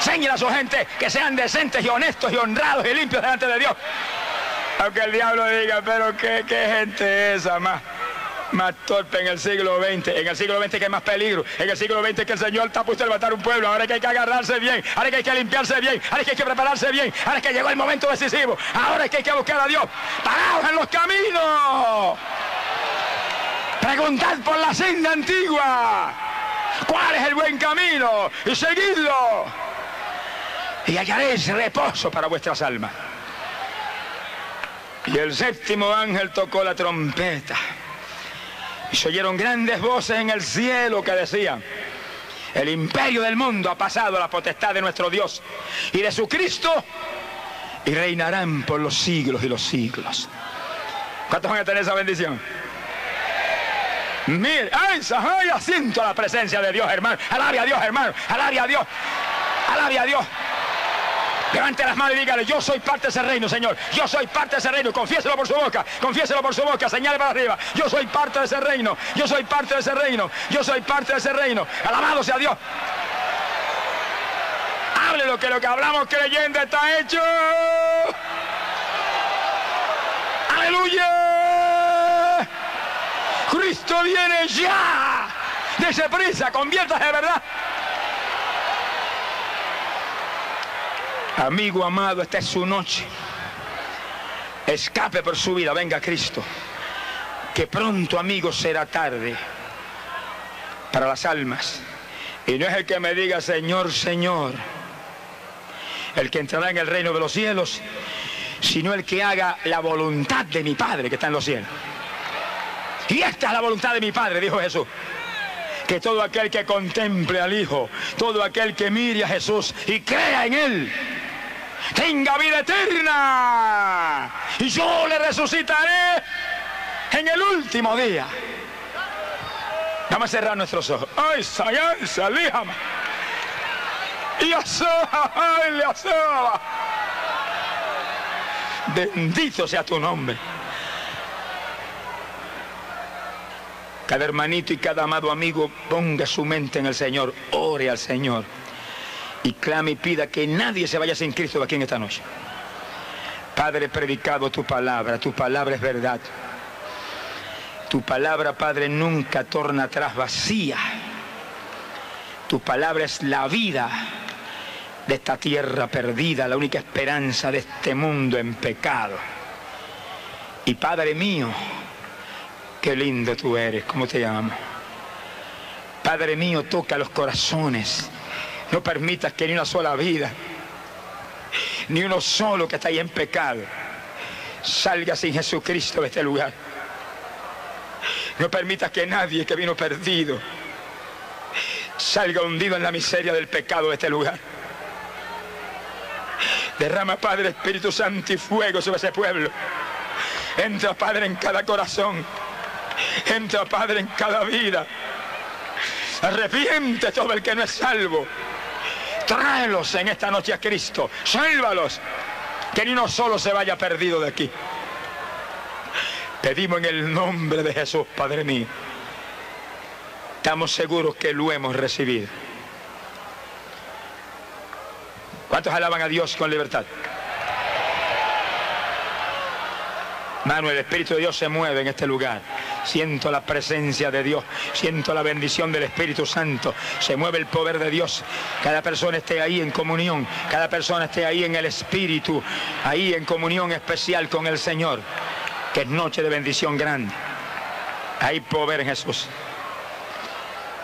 Señala a su gente que sean decentes y honestos y honrados y limpios delante de Dios. Aunque el diablo diga, pero qué, qué gente es esa más más torpe en el siglo XX. En el siglo XX que es más peligro. En el siglo XX que el Señor está puesto a levantar un pueblo. Ahora que hay que agarrarse bien. Ahora que hay que limpiarse bien. Ahora que hay que prepararse bien. Ahora que llegó el momento decisivo. Ahora que hay que buscar a Dios. Parados en los caminos. Preguntad por la senda antigua. ¿Cuál es el buen camino? Y seguidlo. Y hallaréis reposo para vuestras almas. Y el séptimo ángel tocó la trompeta. Y se oyeron grandes voces en el cielo que decían, el imperio del mundo ha pasado a la potestad de nuestro Dios y de su Cristo y reinarán por los siglos y los siglos. ¿Cuántos van a tener esa bendición? Mire, ay, ay, siento la presencia de Dios, hermano. Alabe a Dios, hermano. Alabe a Dios. Alabe a Dios. Levante las manos y dígale, yo soy parte de ese reino, Señor. Yo soy parte de ese reino. Confiéselo por su boca. Confiéselo por su boca. Señale para arriba. Yo soy parte de ese reino. Yo soy parte de ese reino. Yo soy parte de ese reino. Alabado sea Dios. Hable lo que lo que hablamos creyendo está hecho. Aleluya. Cristo viene ya. Dese prisa, conviértase de verdad. Amigo amado, esta es su noche. Escape por su vida, venga Cristo. Que pronto, amigo, será tarde para las almas. Y no es el que me diga, Señor, Señor, el que entrará en el reino de los cielos, sino el que haga la voluntad de mi Padre que está en los cielos. Y esta es la voluntad de mi Padre, dijo Jesús. Que todo aquel que contemple al Hijo, todo aquel que mire a Jesús y crea en Él, tenga vida eterna. Y yo le resucitaré en el último día. Vamos a cerrar nuestros ojos. ¡Ay, Sayan, salíjame! Y asoba. Bendito sea tu nombre. Cada hermanito y cada amado amigo ponga su mente en el Señor, ore al Señor y clame y pida que nadie se vaya sin Cristo aquí en esta noche. Padre, predicado tu palabra, tu palabra es verdad. Tu palabra, Padre, nunca torna atrás vacía. Tu palabra es la vida de esta tierra perdida, la única esperanza de este mundo en pecado. Y Padre mío, Qué lindo tú eres, ¿cómo te llamo? Padre mío, toca los corazones. No permitas que ni una sola vida, ni uno solo que está ahí en pecado, salga sin Jesucristo de este lugar. No permitas que nadie que vino perdido salga hundido en la miseria del pecado de este lugar. Derrama, Padre, Espíritu Santo y fuego sobre ese pueblo. Entra, Padre, en cada corazón. Entra, Padre, en cada vida. Arrepiente todo el que no es salvo. Tráelos en esta noche a Cristo. Sálvalos. Que ni uno solo se vaya perdido de aquí. Pedimos en el nombre de Jesús, Padre mío. Estamos seguros que lo hemos recibido. ¿Cuántos alaban a Dios con libertad? Mano, el Espíritu de Dios se mueve en este lugar. Siento la presencia de Dios, siento la bendición del Espíritu Santo, se mueve el poder de Dios. Cada persona esté ahí en comunión, cada persona esté ahí en el Espíritu, ahí en comunión especial con el Señor, que es noche de bendición grande. Hay poder en Jesús.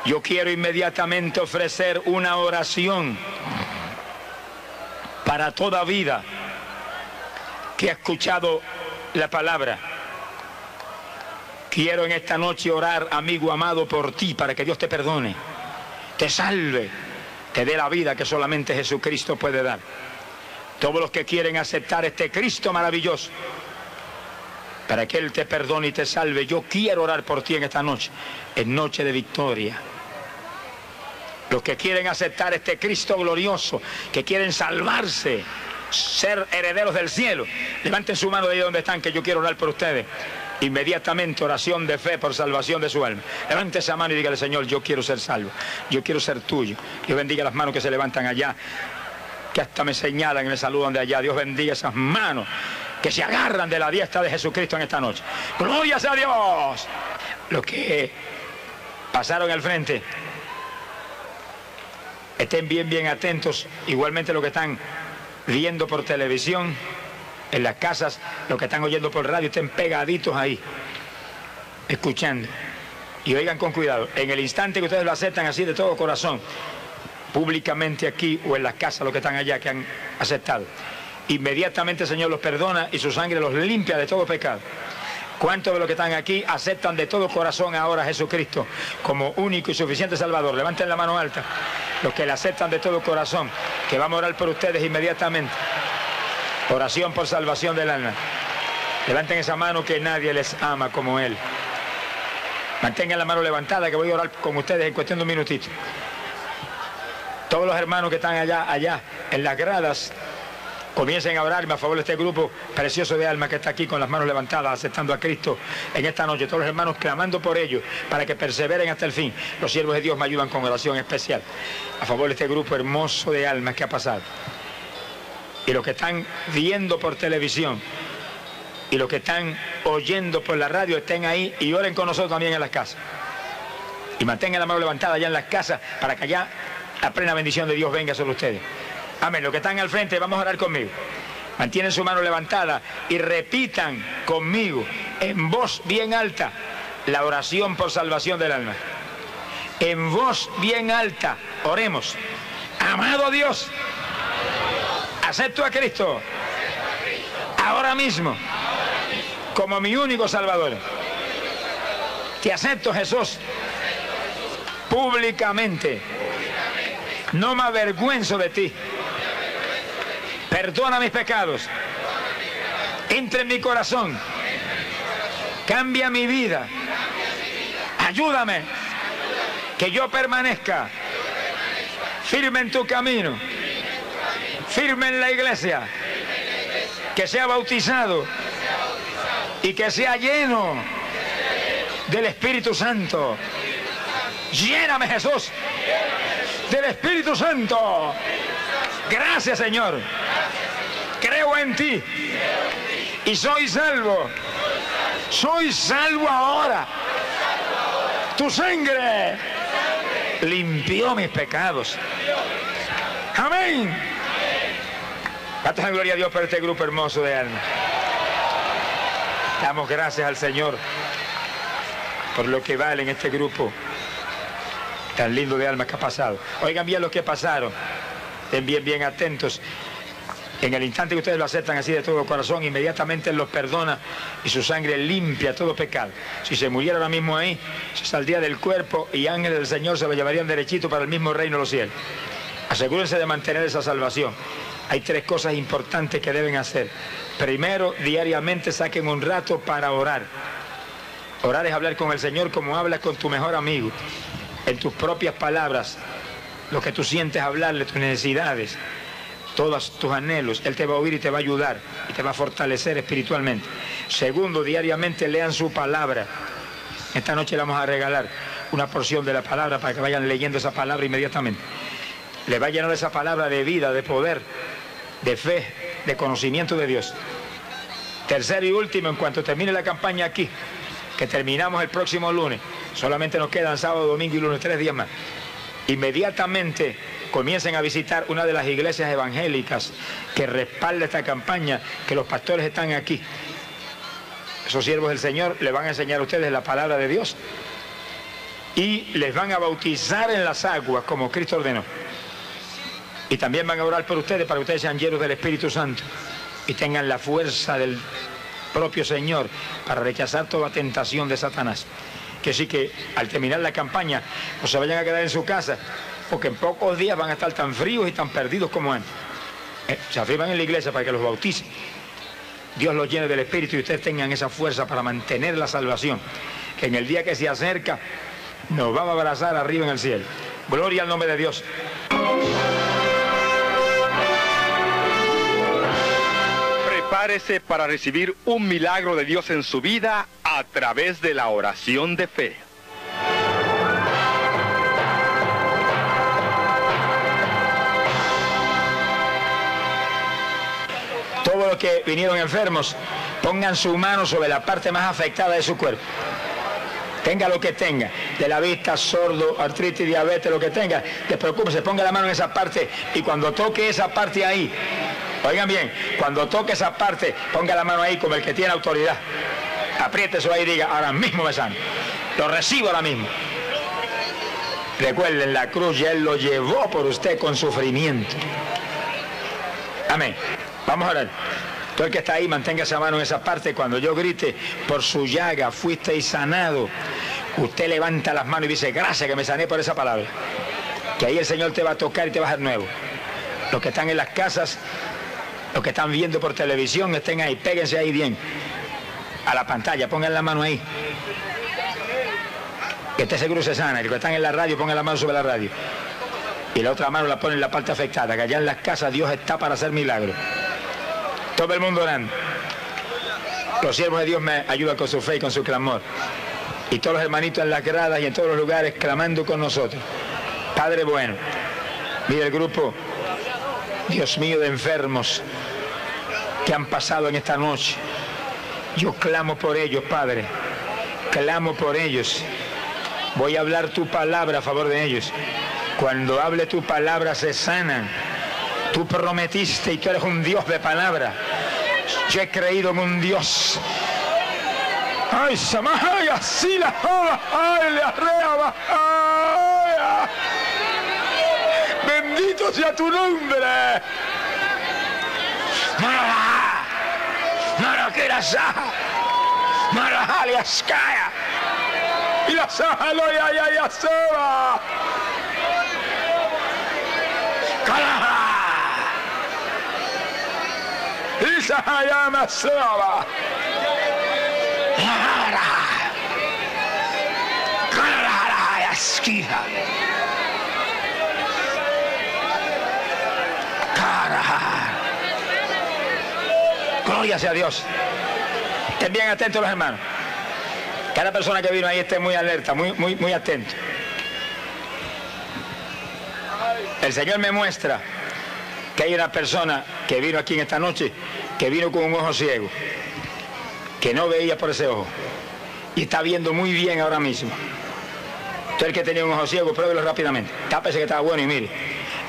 Yo quiero inmediatamente ofrecer una oración para toda vida que ha escuchado la palabra Quiero en esta noche orar, amigo amado, por ti, para que Dios te perdone, te salve, te dé la vida que solamente Jesucristo puede dar. Todos los que quieren aceptar este Cristo maravilloso, para que Él te perdone y te salve, yo quiero orar por ti en esta noche, en noche de victoria. Los que quieren aceptar este Cristo glorioso, que quieren salvarse, ser herederos del cielo, levanten su mano de ahí donde están, que yo quiero orar por ustedes inmediatamente oración de fe por salvación de su alma. Levante esa mano y dígale, Señor, yo quiero ser salvo, yo quiero ser tuyo. Dios bendiga las manos que se levantan allá, que hasta me señalan y me saludan de allá. Dios bendiga esas manos que se agarran de la diestra de Jesucristo en esta noche. Gloria a Dios. Los que pasaron al frente, estén bien, bien atentos, igualmente los que están viendo por televisión en las casas, los que están oyendo por radio, estén pegaditos ahí, escuchando. Y oigan con cuidado, en el instante que ustedes lo aceptan así de todo corazón, públicamente aquí o en las casas, los que están allá que han aceptado, inmediatamente el Señor los perdona y su sangre los limpia de todo pecado. ¿Cuántos de los que están aquí aceptan de todo corazón ahora a Jesucristo como único y suficiente Salvador? Levanten la mano alta. Los que le aceptan de todo corazón, que vamos a orar por ustedes inmediatamente. Oración por salvación del alma. Levanten esa mano que nadie les ama como Él. Mantengan la mano levantada que voy a orar con ustedes en cuestión de un minutito. Todos los hermanos que están allá, allá, en las gradas, comiencen a orarme a favor de este grupo precioso de alma que está aquí con las manos levantadas, aceptando a Cristo en esta noche. Todos los hermanos clamando por ellos para que perseveren hasta el fin. Los siervos de Dios me ayudan con oración especial a favor de este grupo hermoso de almas que ha pasado y los que están viendo por televisión y los que están oyendo por la radio estén ahí y oren con nosotros también en las casas. Y mantengan la mano levantada allá en las casas para que allá la plena bendición de Dios venga sobre ustedes. Amén. Los que están al frente, vamos a orar conmigo. Mantienen su mano levantada y repitan conmigo en voz bien alta la oración por salvación del alma. En voz bien alta, oremos. Amado Dios acepto a Cristo ahora mismo como mi único Salvador. Te acepto Jesús públicamente. No me avergüenzo de ti. Perdona mis pecados. Entra en mi corazón. Cambia mi vida. Ayúdame. Que yo permanezca firme en tu camino, firme en la iglesia, que sea bautizado y que sea lleno del Espíritu Santo. Lléname Jesús del Espíritu Santo. Gracias Señor. En ti y soy salvo. Soy salvo ahora. Tu sangre limpió mis pecados. Amén. Damos gloria a Dios por este grupo hermoso de almas. Damos gracias al Señor por lo que vale en este grupo tan lindo de almas que ha pasado. Oigan bien lo que pasaron. Estén bien, bien atentos. En el instante que ustedes lo aceptan así de todo corazón, inmediatamente Él los perdona y su sangre limpia todo pecado. Si se muriera ahora mismo ahí, se saldría del cuerpo y ángeles del Señor se lo llevarían derechito para el mismo reino de los cielos. Asegúrense de mantener esa salvación. Hay tres cosas importantes que deben hacer. Primero, diariamente saquen un rato para orar. Orar es hablar con el Señor como hablas con tu mejor amigo, en tus propias palabras, lo que tú sientes hablarle, tus necesidades todos tus anhelos, Él te va a oír y te va a ayudar y te va a fortalecer espiritualmente. Segundo, diariamente lean su palabra. Esta noche le vamos a regalar una porción de la palabra para que vayan leyendo esa palabra inmediatamente. Le va a llenar esa palabra de vida, de poder, de fe, de conocimiento de Dios. Tercero y último, en cuanto termine la campaña aquí, que terminamos el próximo lunes, solamente nos quedan sábado, domingo y lunes, tres días más. Inmediatamente comiencen a visitar una de las iglesias evangélicas que respalda esta campaña, que los pastores están aquí. Esos siervos del Señor les van a enseñar a ustedes la palabra de Dios y les van a bautizar en las aguas como Cristo ordenó. Y también van a orar por ustedes para que ustedes sean llenos del Espíritu Santo y tengan la fuerza del propio Señor para rechazar toda tentación de Satanás. Que sí que al terminar la campaña no se vayan a quedar en su casa, porque en pocos días van a estar tan fríos y tan perdidos como antes. Eh, se afirman en la iglesia para que los bauticen. Dios los llene del Espíritu y ustedes tengan esa fuerza para mantener la salvación. Que en el día que se acerca nos vamos a abrazar arriba en el cielo. Gloria al nombre de Dios. Prepárese para recibir un milagro de Dios en su vida a través de la oración de fe. Que vinieron enfermos, pongan su mano sobre la parte más afectada de su cuerpo. Tenga lo que tenga, de la vista, sordo, artritis, diabetes, lo que tenga, despreocúpese, ponga la mano en esa parte y cuando toque esa parte ahí, oigan bien, cuando toque esa parte, ponga la mano ahí como el que tiene autoridad. Apriete eso ahí y diga, ahora mismo me sano. Lo recibo ahora mismo. Recuerden, la cruz ya Él lo llevó por usted con sufrimiento. Amén. Vamos a orar. Todo el que está ahí, mantenga esa mano en esa parte. Cuando yo grite, por su llaga fuisteis sanado, usted levanta las manos y dice, gracias que me sané por esa palabra. Que ahí el Señor te va a tocar y te va a dar nuevo. Los que están en las casas, los que están viendo por televisión, estén ahí, péguense ahí bien. A la pantalla, pongan la mano ahí. Que esté seguro se sana. Y los que están en la radio, pongan la mano sobre la radio. Y la otra mano la ponen en la parte afectada, que allá en las casas Dios está para hacer milagros. Todo el mundo orando. Los siervos de Dios me ayudan con su fe y con su clamor. Y todos los hermanitos en las gradas y en todos los lugares clamando con nosotros. Padre bueno, mira el grupo, Dios mío, de enfermos que han pasado en esta noche. Yo clamo por ellos, Padre. Clamo por ellos. Voy a hablar tu palabra a favor de ellos. Cuando hable tu palabra se sanan Tú prometiste y tú eres un Dios de palabra. Yo he creído en un Dios. Ay, Samaya, así la ay, le Bendito sea tu nombre. Mara, Mara, que la saja. Mara, aliaskaya. Y la saja lo ya ya ya soba. Caraja. Gloria sea Dios. Estén bien atentos los hermanos. Cada persona que vino ahí esté muy alerta, muy, muy, muy atento. El Señor me muestra que hay una persona que vino aquí en esta noche que vino con un ojo ciego, que no veía por ese ojo, y está viendo muy bien ahora mismo. Usted el que tenía un ojo ciego, pruébelo rápidamente. Tápese que estaba bueno y mire.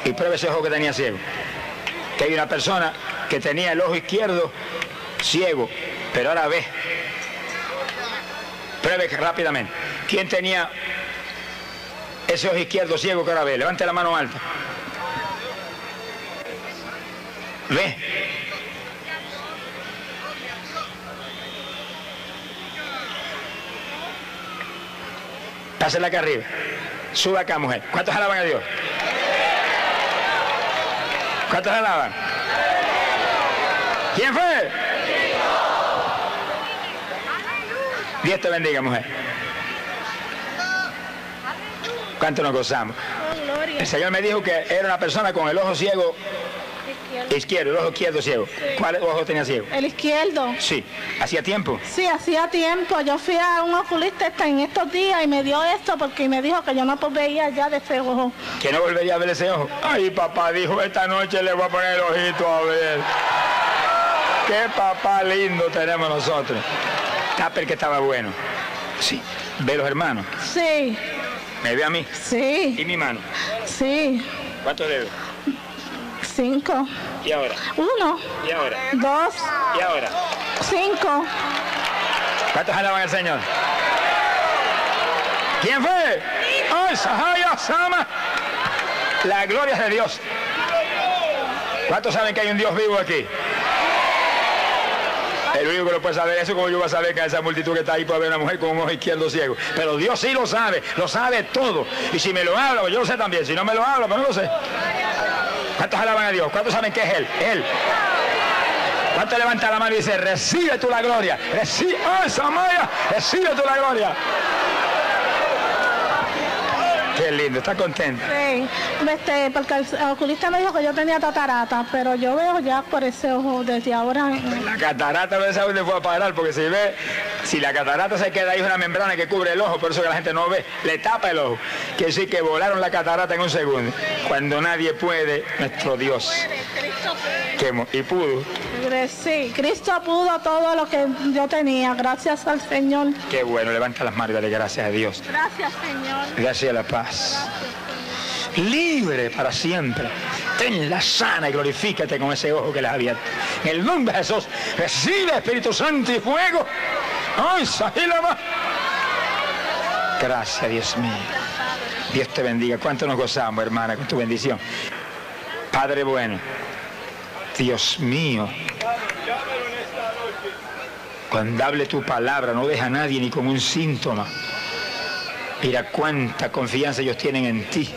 Y pruebe ese ojo que tenía ciego. Que hay una persona que tenía el ojo izquierdo ciego, pero ahora ve. Pruebe rápidamente. ¿Quién tenía ese ojo izquierdo ciego que ahora ve? Levante la mano alta. Ve. Pásela acá arriba. Suba acá, mujer. ¿Cuántos alaban a Dios? ¿Cuántos alaban? ¿Quién fue? Dios te bendiga, mujer. ¿Cuánto nos gozamos? El Señor me dijo que era una persona con el ojo ciego izquierdo, el ojo izquierdo ciego. ¿Cuál ojo tenía ciego? El izquierdo. Sí. ¿Hacía tiempo? Sí, hacía tiempo. Yo fui a un oculista esta- en estos días y me dio esto porque me dijo que yo no veía ya de ese ojo. Que no volvería a ver ese ojo. Ay, papá dijo, esta noche le voy a poner el ojito a ver. Qué papá lindo tenemos nosotros. Taper que estaba bueno. Sí. Ve los hermanos. Sí, Me ve a mí. sí, Y mi mano. sí. ¿Cuántos dedos? Cinco. ¿Y ahora? Uno, ¿Y ahora? dos, ¿Y ahora? cinco. ¿Cuántos alaban al Señor? ¿Quién fue? La gloria es de Dios. ¿Cuántos saben que hay un Dios vivo aquí? El único que lo puede saber eso, como yo voy a saber que esa multitud que está ahí puede haber una mujer con un ojo izquierdo ciego. Pero Dios sí lo sabe, lo sabe todo. Y si me lo habla, pues yo lo sé también. Si no me lo habla, pues no lo sé. ¿Cuántos alaban a Dios? ¿Cuántos saben que es Él? Él. ¿Cuántos levanta la mano y dice, recibe tú la gloria? Recibe, ¡ay, Samaya! Recibe tú la gloria. Qué lindo, está contento. Sí, este, porque el oculista me dijo que yo tenía tatarata, pero yo veo ya por ese ojo desde ahora. La catarata no sabe dónde fue a parar, porque si ve, si la catarata se queda ahí es una membrana que cubre el ojo, por eso que la gente no ve, le tapa el ojo. Quiere decir que volaron la catarata en un segundo. Cuando nadie puede, nuestro Dios. Que y pudo. Sí, Cristo pudo todo lo que yo tenía, gracias al Señor. Qué bueno, levanta las manos y dale gracias a Dios. Gracias, Señor. Gracias a la paz. Libre para siempre. Tenla sana y glorifícate con ese ojo que ha abierto. En el nombre de Jesús, recibe Espíritu Santo y fuego. ¡Ay, Sahilama! Gracias, Dios mío. Dios te bendiga. ¿Cuánto nos gozamos, hermana, con tu bendición? Padre bueno, Dios mío. Cuando hable tu palabra, no deja a nadie ni con un síntoma. Mira cuánta confianza ellos tienen en ti.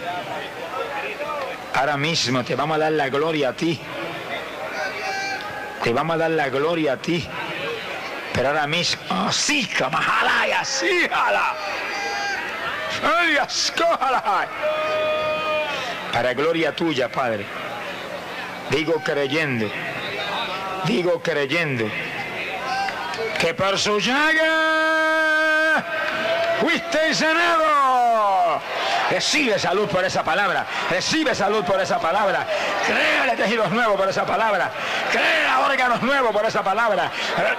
Ahora mismo te vamos a dar la gloria a ti. Te vamos a dar la gloria a ti. Pero ahora mismo, así, majalaya, así, jala. Para gloria tuya, Padre. Digo creyendo, digo creyendo, que por su llaga fuiste sanado. Recibe salud por esa palabra. Recibe salud por esa palabra. Créale tejidos nuevos por esa palabra. Crea órganos nuevos por esa palabra.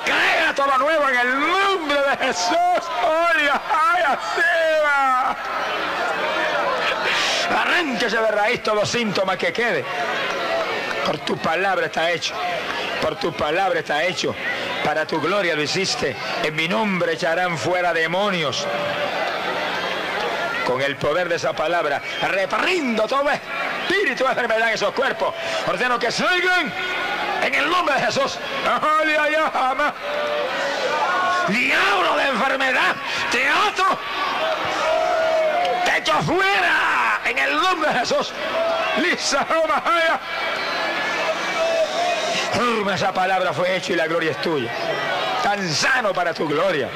Crea todo nuevo en el nombre de Jesús. ¡Oye, ay, así va! Arránquese de raíz todos los síntomas que quede. Por tu palabra está hecho. Por tu palabra está hecho. Para tu gloria lo hiciste. En mi nombre echarán fuera demonios. Con el poder de esa palabra, reprendo todo espíritu de enfermedad en esos cuerpos. Ordeno que salgan en el nombre de Jesús. Diablo de enfermedad, teatro, te echo fuera en el nombre de Jesús. Lisa, esa palabra fue hecho y la gloria es tuya. Tan sano para tu gloria.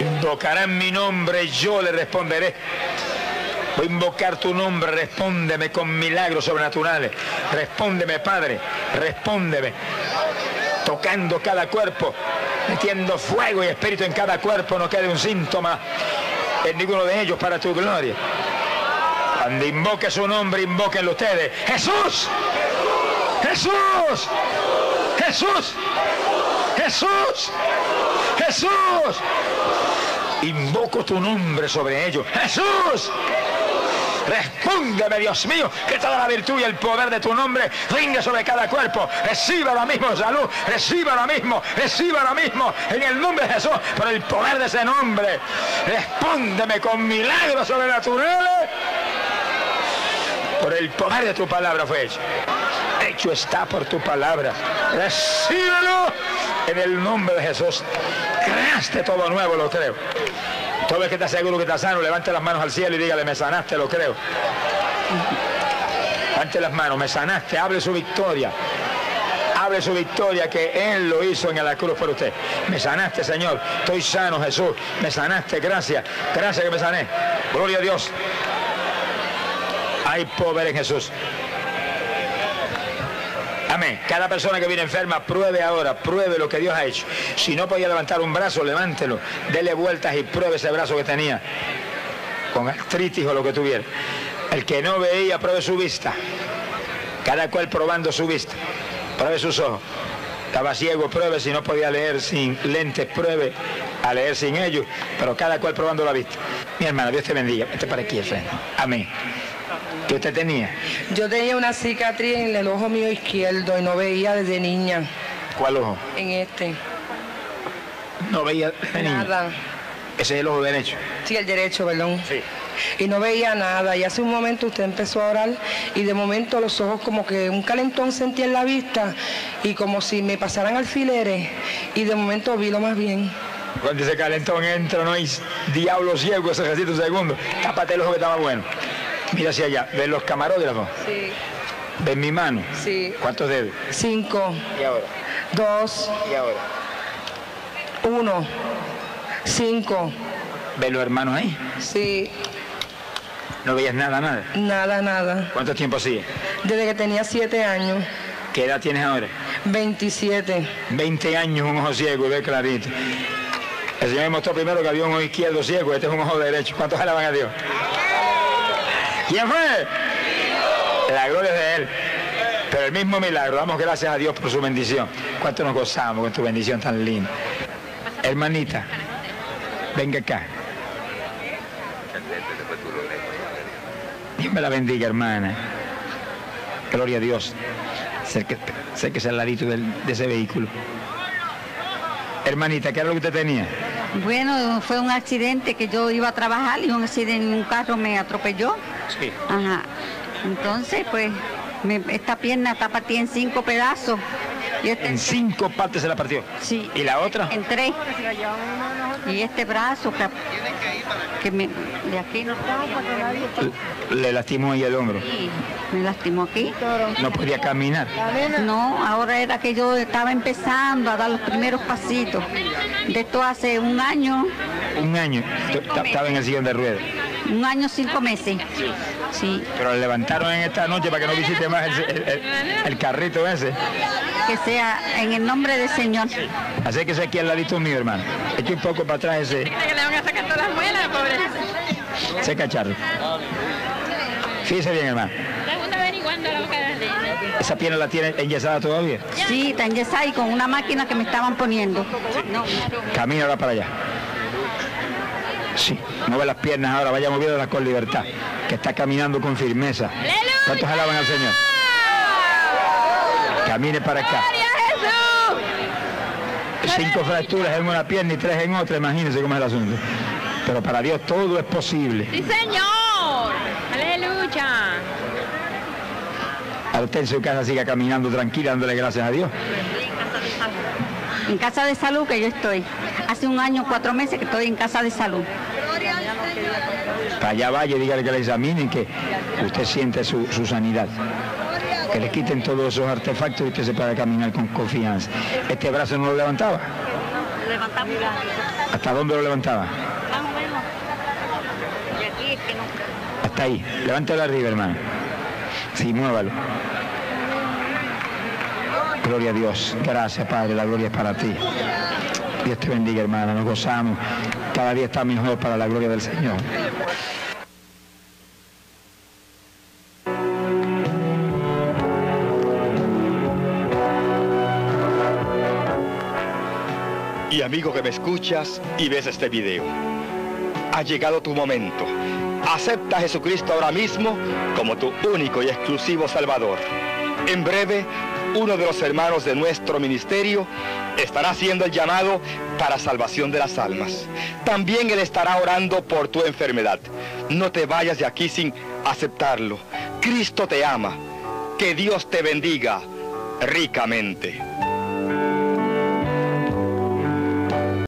Invocarán mi nombre yo le responderé. Voy a invocar tu nombre, respóndeme con milagros sobrenaturales. Respóndeme, Padre, respóndeme. tocando cada cuerpo, metiendo fuego y espíritu en cada cuerpo, no quede un síntoma en ninguno de ellos para tu gloria. Cuando invoque su nombre, invóquenlo ustedes. Jesús, Jesús, Jesús, Jesús, Jesús. Invoco tu nombre sobre ellos. Jesús. Respóndeme, Dios mío, que toda la virtud y el poder de tu nombre venga sobre cada cuerpo. Reciba ahora mismo salud, reciba ahora mismo, reciba ahora mismo, en el nombre de Jesús, por el poder de ese nombre. Respóndeme con milagros sobrenaturales. Por el poder de tu palabra fue hecho. Está por tu palabra. Recíbelo en el nombre de Jesús. Creaste todo nuevo, lo creo. Todo el que está seguro que está sano, levante las manos al cielo y dígale, me sanaste, lo creo. Levante las manos, me sanaste, hable su victoria. Hable su victoria que Él lo hizo en la cruz por usted. Me sanaste, Señor. Estoy sano, Jesús. Me sanaste, gracias. Gracias que me sané. Gloria a Dios. Hay poder en Jesús. Amén. Cada persona que viene enferma, pruebe ahora, pruebe lo que Dios ha hecho. Si no podía levantar un brazo, levántelo. Dele vueltas y pruebe ese brazo que tenía. Con artritis o lo que tuviera. El que no veía, pruebe su vista. Cada cual probando su vista. Pruebe sus ojos. Estaba ciego, pruebe si no podía leer sin lentes, pruebe a leer sin ellos, pero cada cual probando la vista. Mi hermana, Dios te bendiga. Este para aquí, frente. Amén. ¿Qué usted tenía? Yo tenía una cicatriz en el ojo mío izquierdo y no veía desde niña. ¿Cuál ojo? En este. No veía. Nada. Ese es el ojo derecho. Sí, el derecho, perdón. Sí. Y no veía nada. Y hace un momento usted empezó a orar y de momento los ojos como que un calentón sentí en la vista y como si me pasaran alfileres. Y de momento vi lo más bien. Cuando ese calentón entra, no hay diablo ciego, ese un segundo. Tápate el ojo que estaba bueno. Mira hacia allá. ¿Ves los camarógrafos? Sí. ¿Ves mi mano? Sí. ¿Cuántos dedos? Cinco, Y ahora. dos, Y ahora. uno, cinco. ¿Ves los hermanos ahí? Sí. No veías nada, nada. Nada, nada. ¿Cuánto tiempo sigue? Desde que tenía siete años. ¿Qué edad tienes ahora? 27. 20 años, un ojo ciego y ve clarito. El Señor me mostró primero que había un ojo izquierdo ciego, este es un ojo derecho. ¿Cuántos alaban a Dios? ¿Quién fue? La gloria es de Él. Pero el mismo milagro, damos gracias a Dios por su bendición. ¿Cuánto nos gozamos con tu bendición tan linda? Hermanita, venga acá. Dios me la bendiga, hermana. Gloria a Dios. Acérquese acérquese al ladito de ese vehículo. Hermanita, ¿qué era lo que usted tenía? Bueno, fue un accidente que yo iba a trabajar y un accidente, un carro me atropelló. Sí. Ajá. Entonces, pues, me- esta pierna está partida en cinco pedazos. Este, En cinco partes se la partió. sí, ¿Y la otra? En tres. Y este brazo que, que me, de aquí no Le lastimó ahí el hombro. Sí, me lastimó aquí. No podía caminar. No, ahora era que yo estaba empezando a dar los primeros pasitos. De esto hace un año, Un año. Estaba en el sillón de ruedas. un año cinco meses. Sí, Pero le levantaron en esta noche para que no visite más el, el- el- el carrito ese. que sea en el nombre del Señor. Así que aquí al ladito mío, hermano. Eche un poco para atrás ese, que le van a sacar todas las muelas, pobre. ese cacharro. Fíjese bien, hermano. La la la. Esa pierna la tiene enyesada todavía. Sí, está enyesada y con una máquina que me estaban poniendo. No, Camina ahora para allá. Sí, mueve las piernas ahora, vaya moviéndolas con libertad. Que está caminando con firmeza. ¿Cuántos alaban al Señor? Camine para acá. Cinco fracturas en una pierna y tres en otra, imagínense cómo es el asunto. Pero para Dios todo es posible. ¡Sí, señor! ¡Aleluya! A usted en su casa siga caminando tranquila, dándole gracias a Dios. en casa de salud que yo estoy. Hace un año, cuatro meses que estoy en casa de salud. Para allá vaya dígale que le examinen, que usted siente su, su sanidad. Que le quiten todos esos artefactos y usted se pueda caminar con confianza. Este brazo no lo levantaba. Levantamos ¿Hasta dónde lo levantaba? más o menos. Y aquí es que no. Hasta ahí. Levántalo arriba, hermano. Sí, muévalo. Gloria a Dios. Gracias, Padre. La gloria es para ti. Dios te bendiga, hermana. Nos gozamos. Cada día está mejor para la gloria del Señor. Y amigo que me escuchas y ves este video, ha llegado tu momento. Acepta a Jesucristo ahora mismo como tu único y exclusivo Salvador. En breve, uno de los hermanos de nuestro ministerio estará haciendo el llamado para salvación de las almas. También Él estará orando por tu enfermedad. No te vayas de aquí sin aceptarlo. Cristo te ama. Que Dios te bendiga ricamente.